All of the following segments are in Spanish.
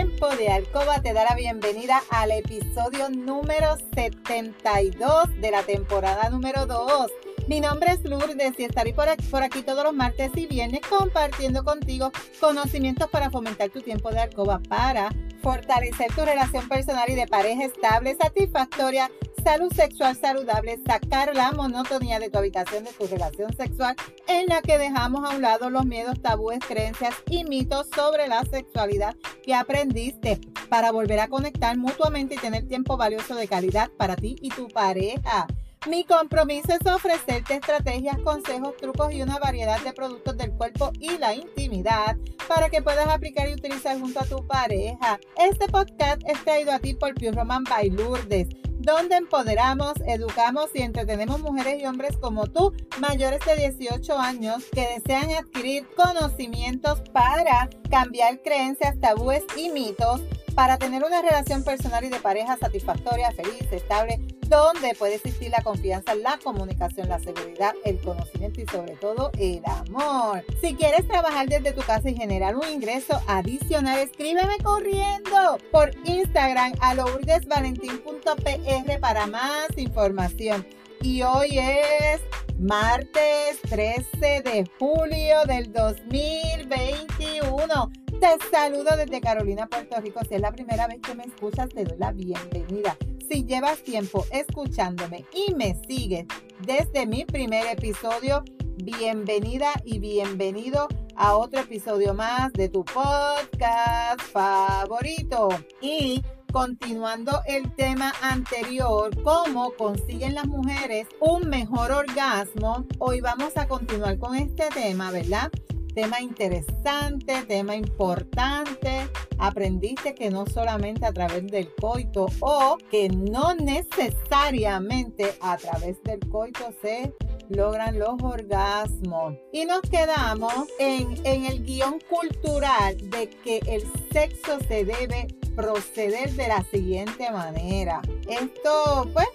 Tiempo de Alcoba te da la bienvenida al episodio número 72 de la temporada número 2. Mi nombre es Lourdes y estaré por aquí, todos los martes y viernes compartiendo contigo conocimientos para fomentar tu tiempo de alcoba para fortalecer tu relación personal y de pareja estable, satisfactoria salud sexual saludable, sacar la monotonía de tu habitación de tu relación sexual en la que dejamos a un lado los miedos, tabúes, creencias y mitos sobre la sexualidad que aprendiste para volver a conectar mutuamente y tener tiempo valioso de calidad para ti y tu pareja. Mi compromiso es ofrecerte estrategias, consejos, trucos y una variedad de productos del cuerpo y la intimidad para que puedas aplicar y utilizar junto a tu pareja. Este podcast es traído a ti por Pure Roman by Lourdes donde empoderamos, educamos y entretenemos mujeres y hombres como tú, mayores de 18 años, que desean adquirir conocimientos para cambiar creencias, tabúes y mitos, para tener una relación personal y de pareja satisfactoria, feliz, estable, donde puede existir la confianza, la comunicación, la seguridad, el conocimiento y sobre todo el amor. Si quieres trabajar desde tu casa y generar un ingreso adicional, escríbeme corriendo por Instagram a lourdesvalentín.pr para más información. Y hoy es martes 13 de julio del 2021. Te saludo desde Carolina, Puerto Rico. Si es la primera vez que me escuchas, te doy la bienvenida. Si llevas tiempo escuchándome y me sigues desde mi primer episodio, bienvenida y bienvenido a otro episodio más de tu podcast favorito. Y continuando el tema anterior, cómo consiguen las mujeres un mejor orgasmo, hoy vamos a continuar con este tema, ¿verdad? Tema interesante, tema importante. Aprendiste que no solamente a través del coito o que no necesariamente a través del coito se logran los orgasmos. Y nos quedamos en, en el guion cultural de que el sexo se debe proceder de la siguiente manera. Esto, pues,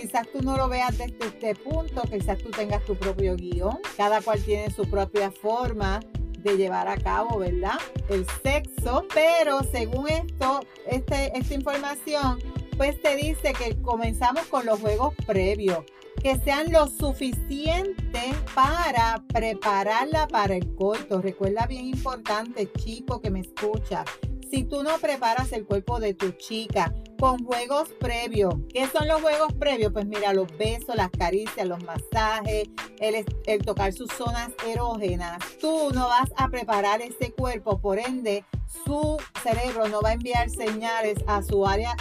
quizás tú no lo veas desde este punto, quizás tú tengas tu propio guion, cada cual tiene su propia forma de llevar a cabo, ¿verdad? El sexo, pero según esto, este, esta información, pues te dice que comenzamos con los juegos previos, que sean lo suficiente para prepararla para el coito. Recuerda bien importante, chico que me escucha, si tú no preparas el cuerpo de tu chica con juegos previos, ¿qué son los juegos previos? Pues mira, los besos, las caricias, los masajes, el, tocar sus zonas erógenas. Tú no vas a preparar ese cuerpo, por ende, su cerebro no va a enviar señales a su área,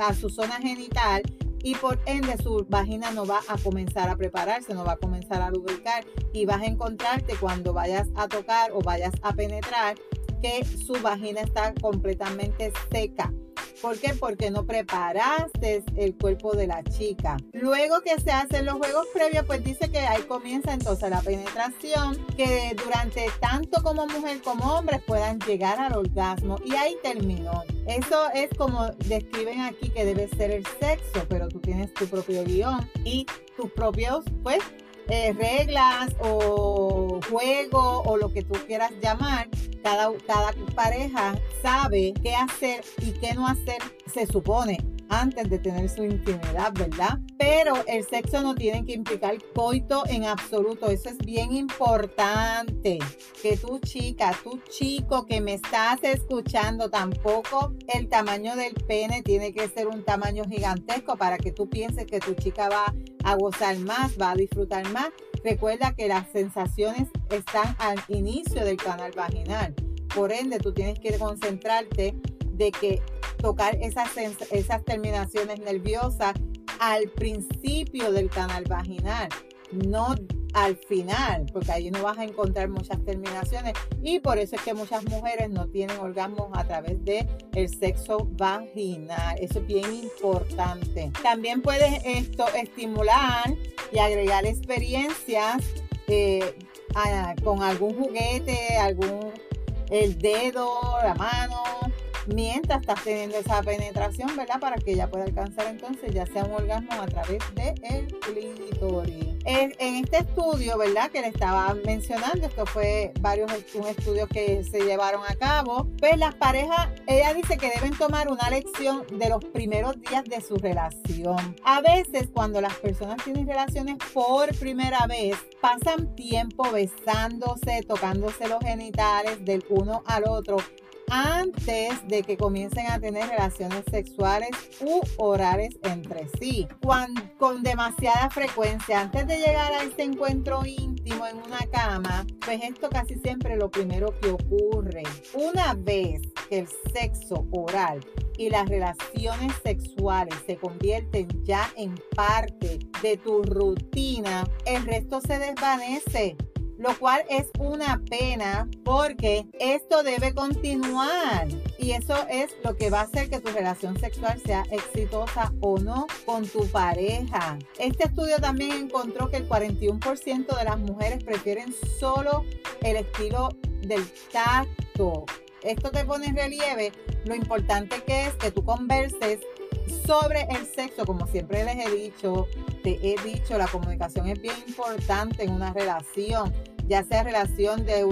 a su zona genital y por ende su vagina no va a comenzar a prepararse, no va a comenzar a lubricar y vas a encontrarte cuando vayas a tocar o vayas a penetrar que su vagina está completamente seca. ¿Por qué? Porque no preparaste el cuerpo de la chica. Luego que se hacen los juegos previos, pues dice que ahí comienza entonces la penetración, que durante tanto como mujer como hombre puedan llegar al orgasmo. Y ahí terminó. Eso es como describen aquí que debe ser el sexo, pero tú tienes tu propio guion y tus propios, pues, eh, reglas o juego o lo que tú quieras llamar, cada, cada pareja sabe qué hacer y qué no hacer, se supone, antes de tener su intimidad, ¿verdad? Pero el sexo no tiene que implicar coito en absoluto. Eso es bien importante. Que tu chica, tu chico que me estás escuchando, tampoco el tamaño del pene tiene que ser un tamaño gigantesco para que tú pienses que tu chica va a gozar más, va a disfrutar más. Recuerda que las sensaciones están al inicio del canal vaginal. Por ende, tú tienes que concentrarte de que tocar esas, esas terminaciones nerviosas al principio del canal vaginal, no al final, porque ahí no vas a encontrar muchas terminaciones y por eso es que muchas mujeres no tienen orgasmos a través de el sexo vaginal. Eso es bien importante. También puedes esto estimular y agregar experiencias eh, con algún juguete, algún el dedo, la mano, mientras estás teniendo esa penetración, ¿verdad? Para que ella pueda alcanzar entonces ya sea un orgasmo a través del el clítoris. En, este estudio, ¿verdad? Que le estaba mencionando, esto fue varios un estudios que se llevaron a cabo, pues las parejas, ella dice que deben tomar una lección de los primeros días de su relación. A veces cuando las personas tienen relaciones por primera vez, pasan tiempo besándose, tocándose los genitales del uno al otro antes de que comiencen a tener relaciones sexuales u orales entre sí, con demasiada frecuencia. Antes de llegar a ese encuentro íntimo en una cama, pues esto casi siempre lo primero que ocurre. Una vez que el sexo oral y las relaciones sexuales se convierten ya en parte de tu rutina, el resto se desvanece lo cual es una pena porque esto debe continuar y eso es lo que va a hacer que tu relación sexual sea exitosa o no con tu pareja. Este estudio también encontró que el 41% de las mujeres prefieren solo el estilo del tacto. Esto te pone en relieve lo importante que es que tú converses sobre el sexo, como siempre les he dicho, te he dicho, la comunicación es bien importante en una relación, ya sea relación de,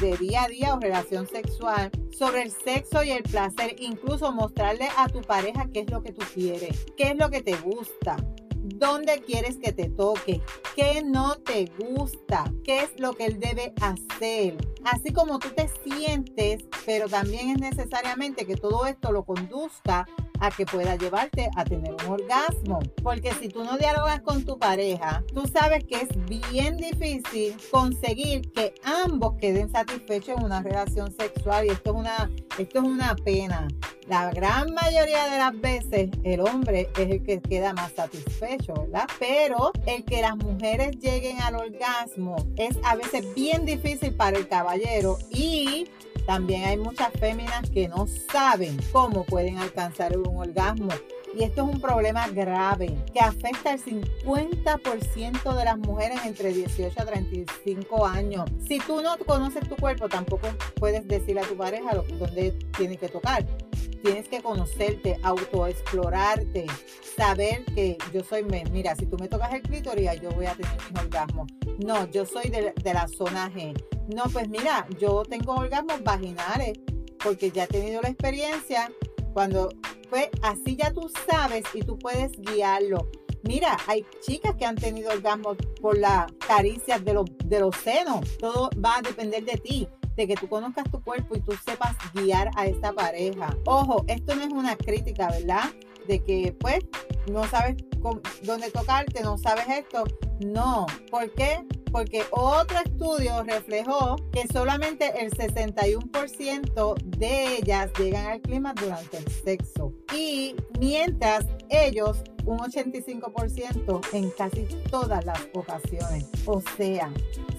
de, día a día o relación sexual, sobre el sexo y el placer, incluso mostrarle a tu pareja qué es lo que tú quieres, qué es lo que te gusta, dónde quieres que te toque, qué no te gusta, qué es lo que él debe hacer, así como tú te sientes, pero también es necesariamente que todo esto lo conduzca a que pueda llevarte a tener un orgasmo. Porque si tú no dialogas con tu pareja, tú sabes que es bien difícil conseguir que ambos queden satisfechos en una relación sexual y esto es una, esto es una pena. La gran mayoría de las veces el hombre es el que queda más satisfecho, ¿verdad? Pero el que las mujeres lleguen al orgasmo es a veces bien difícil para el caballero y también hay muchas féminas que no saben cómo pueden alcanzar un orgasmo. Y esto es un problema grave que afecta al 50% de las mujeres entre 18 a 35 años. Si tú no conoces tu cuerpo, tampoco puedes decirle a tu pareja dónde tiene que tocar. Tienes que conocerte, autoexplorarte, saber que yo soy, mira, si tú me tocas el clítoris, yo voy a tener un orgasmo. No, yo soy de, de la zona G. No, pues mira, yo tengo orgasmos vaginales porque ya he tenido la experiencia cuando pues así ya tú sabes y tú puedes guiarlo. Mira, hay chicas que han tenido orgasmos por las caricias de los, de los senos. Todo va a depender de ti, de que tú conozcas tu cuerpo y tú sepas guiar a esta pareja. Ojo, esto no es una crítica, ¿verdad? De que pues no sabes dónde tocarte, no sabes esto. No, ¿por qué? Porque otro estudio reflejó que solamente el 61% de ellas llegan al clima durante el sexo. Y mientras ellos un 85% en casi todas las ocasiones. O sea,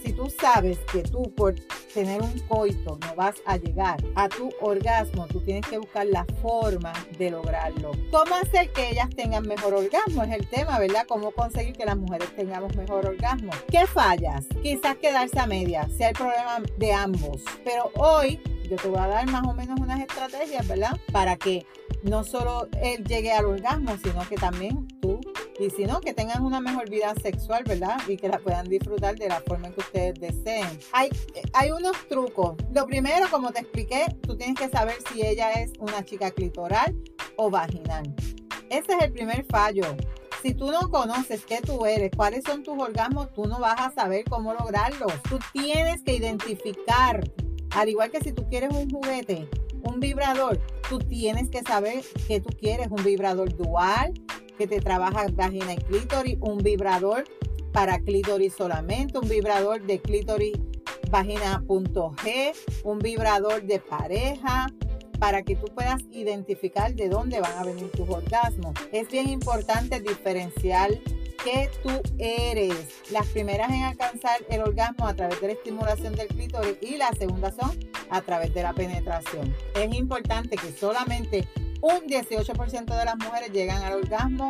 si tú sabes que tú por tener un coito no vas a llegar a tu orgasmo, tú tienes que buscar la forma de lograrlo. ¿Cómo hacer que ellas tengan mejor orgasmo? Es el tema, ¿verdad? ¿Cómo conseguir que las mujeres tengamos mejor orgasmo? ¿Qué fallas? Quizás quedarse a media, sea el problema de ambos. Pero hoy yo te voy a dar más o menos unas estrategias, ¿verdad? Para que no solo él llegue al orgasmo, sino que también tú, y si no, que tengan una mejor vida sexual, ¿verdad? Y que la puedan disfrutar de la forma en que ustedes deseen. Hay, hay unos trucos. Lo primero, como te expliqué, tú tienes que saber si ella es una chica clitoral o vaginal. Ese es el primer fallo. Si tú no conoces qué tú eres, cuáles son tus orgasmos, tú no vas a saber cómo lograrlos. Tú tienes que identificar, al igual que si tú quieres un juguete, un vibrador, tú tienes que saber que tú quieres un vibrador dual, que te trabaja vagina y clítoris, un vibrador para clítoris solamente, un vibrador de clítoris vagina.g, un vibrador de pareja, para que tú puedas identificar de dónde van a venir tus orgasmos. Es bien importante diferenciar que tú eres. Las primeras en alcanzar el orgasmo a través de la estimulación del clítoris y las segundas son a través de la penetración. Es importante que solamente un 18% de las mujeres llegan al orgasmo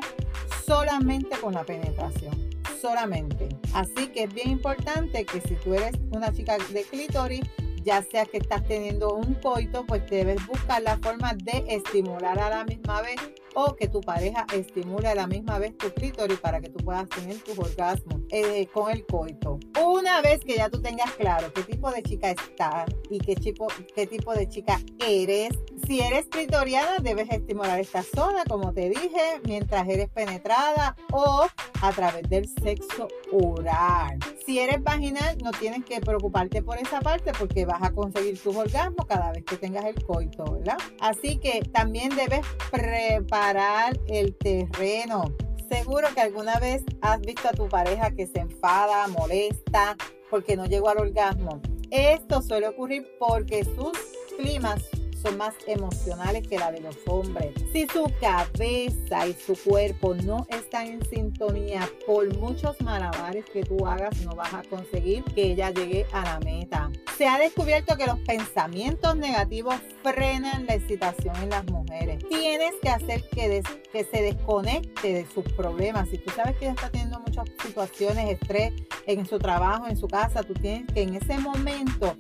solamente con la penetración. Solamente. Así que es bien importante que si tú eres una chica de clítoris, ya sea que estás teniendo un coito, pues debes buscar la forma de estimular a la misma vez o que tu pareja estimule a la misma vez tu clítoris para que tú puedas tener tus orgasmos eh, con el coito. Una vez que ya tú tengas claro qué tipo de chica estás y qué tipo, qué tipo de chica eres, si eres clitoriana debes estimular esta zona, como te dije, mientras eres penetrada o a través del sexo oral. Si eres vaginal, no tienes que preocuparte por esa parte porque vas a conseguir tus orgasmos cada vez que tengas el coito, ¿verdad? Así que también debes preparar el terreno. Seguro que alguna vez has visto a tu pareja que se enfada, molesta porque no llegó al orgasmo. Esto suele ocurrir porque sus climas son más emocionales que la de los hombres. Si su cabeza y su cuerpo no están en sintonía, por muchos malabares que tú hagas, no vas a conseguir que ella llegue a la meta. Se ha descubierto que los pensamientos negativos frenan la excitación en las mujeres. Tienes que hacer que, que se desconecte de sus problemas. Si tú sabes que ella está teniendo muchas situaciones, estrés en su trabajo, en su casa, tú tienes que en ese momento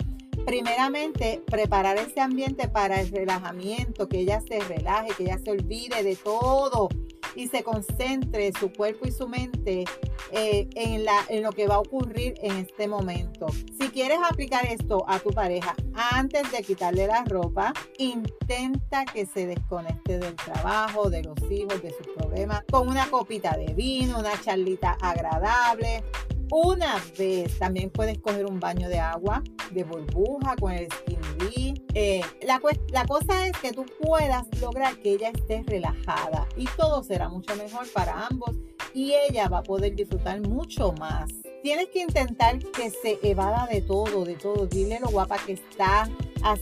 primeramente preparar ese ambiente para el relajamiento, que ella se relaje, que ella se olvide de todo y se concentre su cuerpo y su mente eh, en, en lo que va a ocurrir en este momento. Si quieres aplicar esto a tu pareja antes de quitarle la ropa, intenta que se desconecte del trabajo, de los hijos, de sus problemas, con una copita de vino, una charlita agradable, una vez. También puedes coger un baño de agua de burbuja con el skin eh, la, cosa es que tú puedas lograr que ella esté relajada y todo será mucho mejor para ambos y ella va a poder disfrutar mucho más. Tienes que intentar que se evada de todo, de todo. Dile lo guapa que está.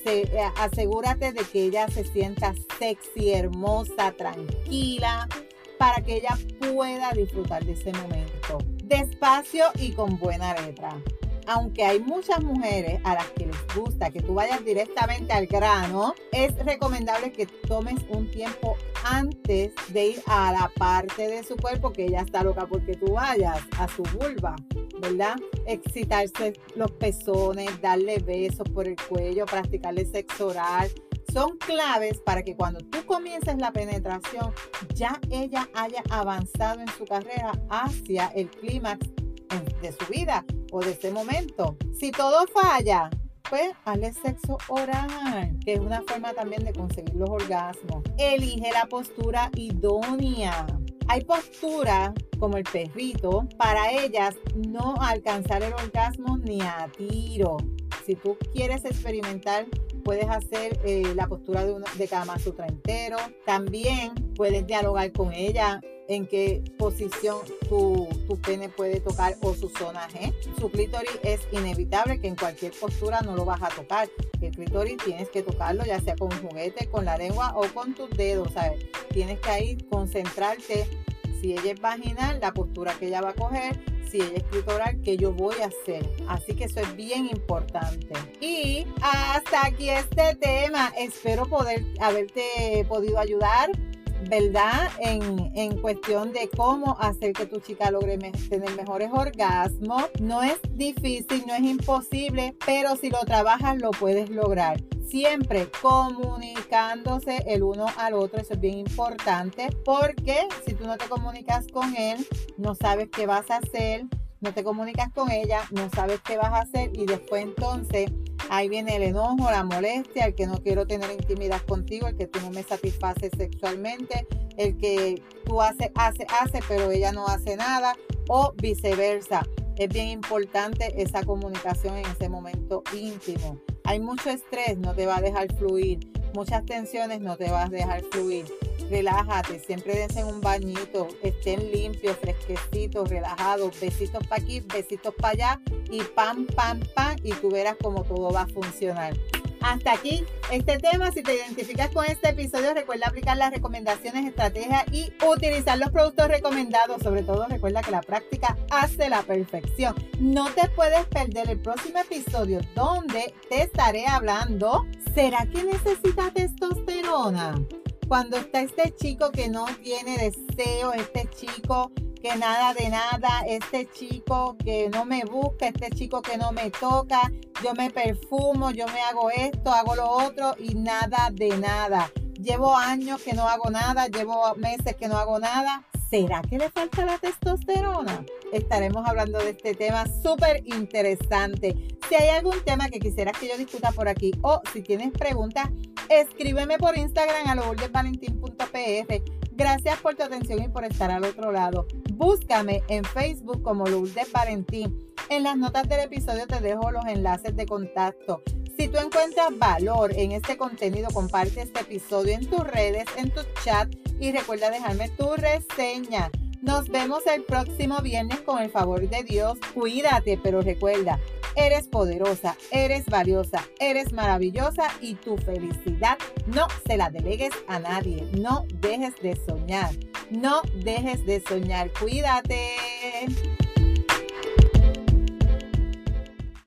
Eh, asegúrate de que ella se sienta sexy, hermosa, tranquila, para que ella pueda disfrutar de ese momento despacio y con buena letra. Aunque hay muchas mujeres a las que les gusta que tú vayas directamente al grano, es recomendable que tomes un tiempo antes de ir a la parte de su cuerpo que ella está loca porque tú vayas a su vulva, ¿verdad? Excitarse los pezones, darle besos por el cuello, practicarle sexo oral, son claves para que cuando tú comiences la penetración, ya ella haya avanzado en su carrera hacia el clímax de su vida o de ese momento. Si todo falla, pues hazle sexo oral, que es una forma también de conseguir los orgasmos. Elige la postura idónea. Hay posturas como el perrito para ellas no alcanzar el orgasmo ni a tiro. Si tú quieres experimentar puedes hacer eh, la postura de, una, de Kama Sutra entero. También puedes dialogar con ella en qué posición tu, tu, pene puede tocar o su zona G. Su clítoris es inevitable que en cualquier postura no lo vas a tocar. El clítoris tienes que tocarlo ya sea con un juguete, con la lengua o con tus dedos. ¿sabes? Tienes que ahí concentrarte. Si ella es vaginal, la postura que ella va a coger si ella es escritora, que yo voy a hacer. Así que eso es bien importante. Y hasta aquí este tema. Espero poder haberte podido ayudar. ¿verdad? En, en, cuestión de cómo hacer que tu chica logre tener mejores orgasmos. No es difícil, no es imposible, pero si lo trabajas lo puedes lograr. Siempre comunicándose el uno al otro, eso es bien importante, porque si tú no te comunicas con él, no sabes qué vas a hacer, no te comunicas con ella, no sabes qué vas a hacer y después entonces ahí viene el enojo, la molestia, el que no quiero tener intimidad contigo, el que tú no me satisfaces sexualmente, el que tú haces, hace, hace, pero ella no hace nada o viceversa. Es bien importante esa comunicación en ese momento íntimo. Hay mucho estrés, no te va a dejar fluir. Muchas tensiones, no te vas a dejar fluir. Relájate, siempre dense un bañito, estén limpios, fresquecitos, relajados, besitos para aquí, besitos para allá y pam, pam, pam, y tú verás cómo todo va a funcionar. Hasta aquí este tema. Si te identificas con este episodio, recuerda aplicar las recomendaciones, estrategias y utilizar los productos recomendados. Sobre todo, recuerda que la práctica hace la perfección. No te puedes perder el próximo episodio donde te estaré hablando. ¿Será que necesita testosterona? Cuando está este chico que no tiene deseo, este chico que nada de nada, este chico que no me busca, este chico que no me toca, yo me perfumo, yo me hago esto, hago lo otro y nada de nada. Llevo años que no hago nada, llevo meses que no hago nada. ¿Será que le falta la testosterona? Estaremos hablando de este tema súper interesante. Si hay algún tema que quisieras que yo discuta por aquí o si tienes preguntas, escríbeme por Instagram a lourdesvalentín.pf. Gracias por tu atención y por estar al otro lado. Búscame en Facebook como Lourdes Valentín. En las notas del episodio te dejo los enlaces de contacto. Si tú encuentras valor en este contenido, comparte este episodio en tus redes, en tu chat y recuerda dejarme tu reseña. Nos vemos el próximo viernes con el favor de Dios. Cuídate, pero recuerda, eres poderosa, eres valiosa, eres maravillosa y tu felicidad no se la delegues a nadie. No dejes de soñar. No dejes de soñar. Cuídate.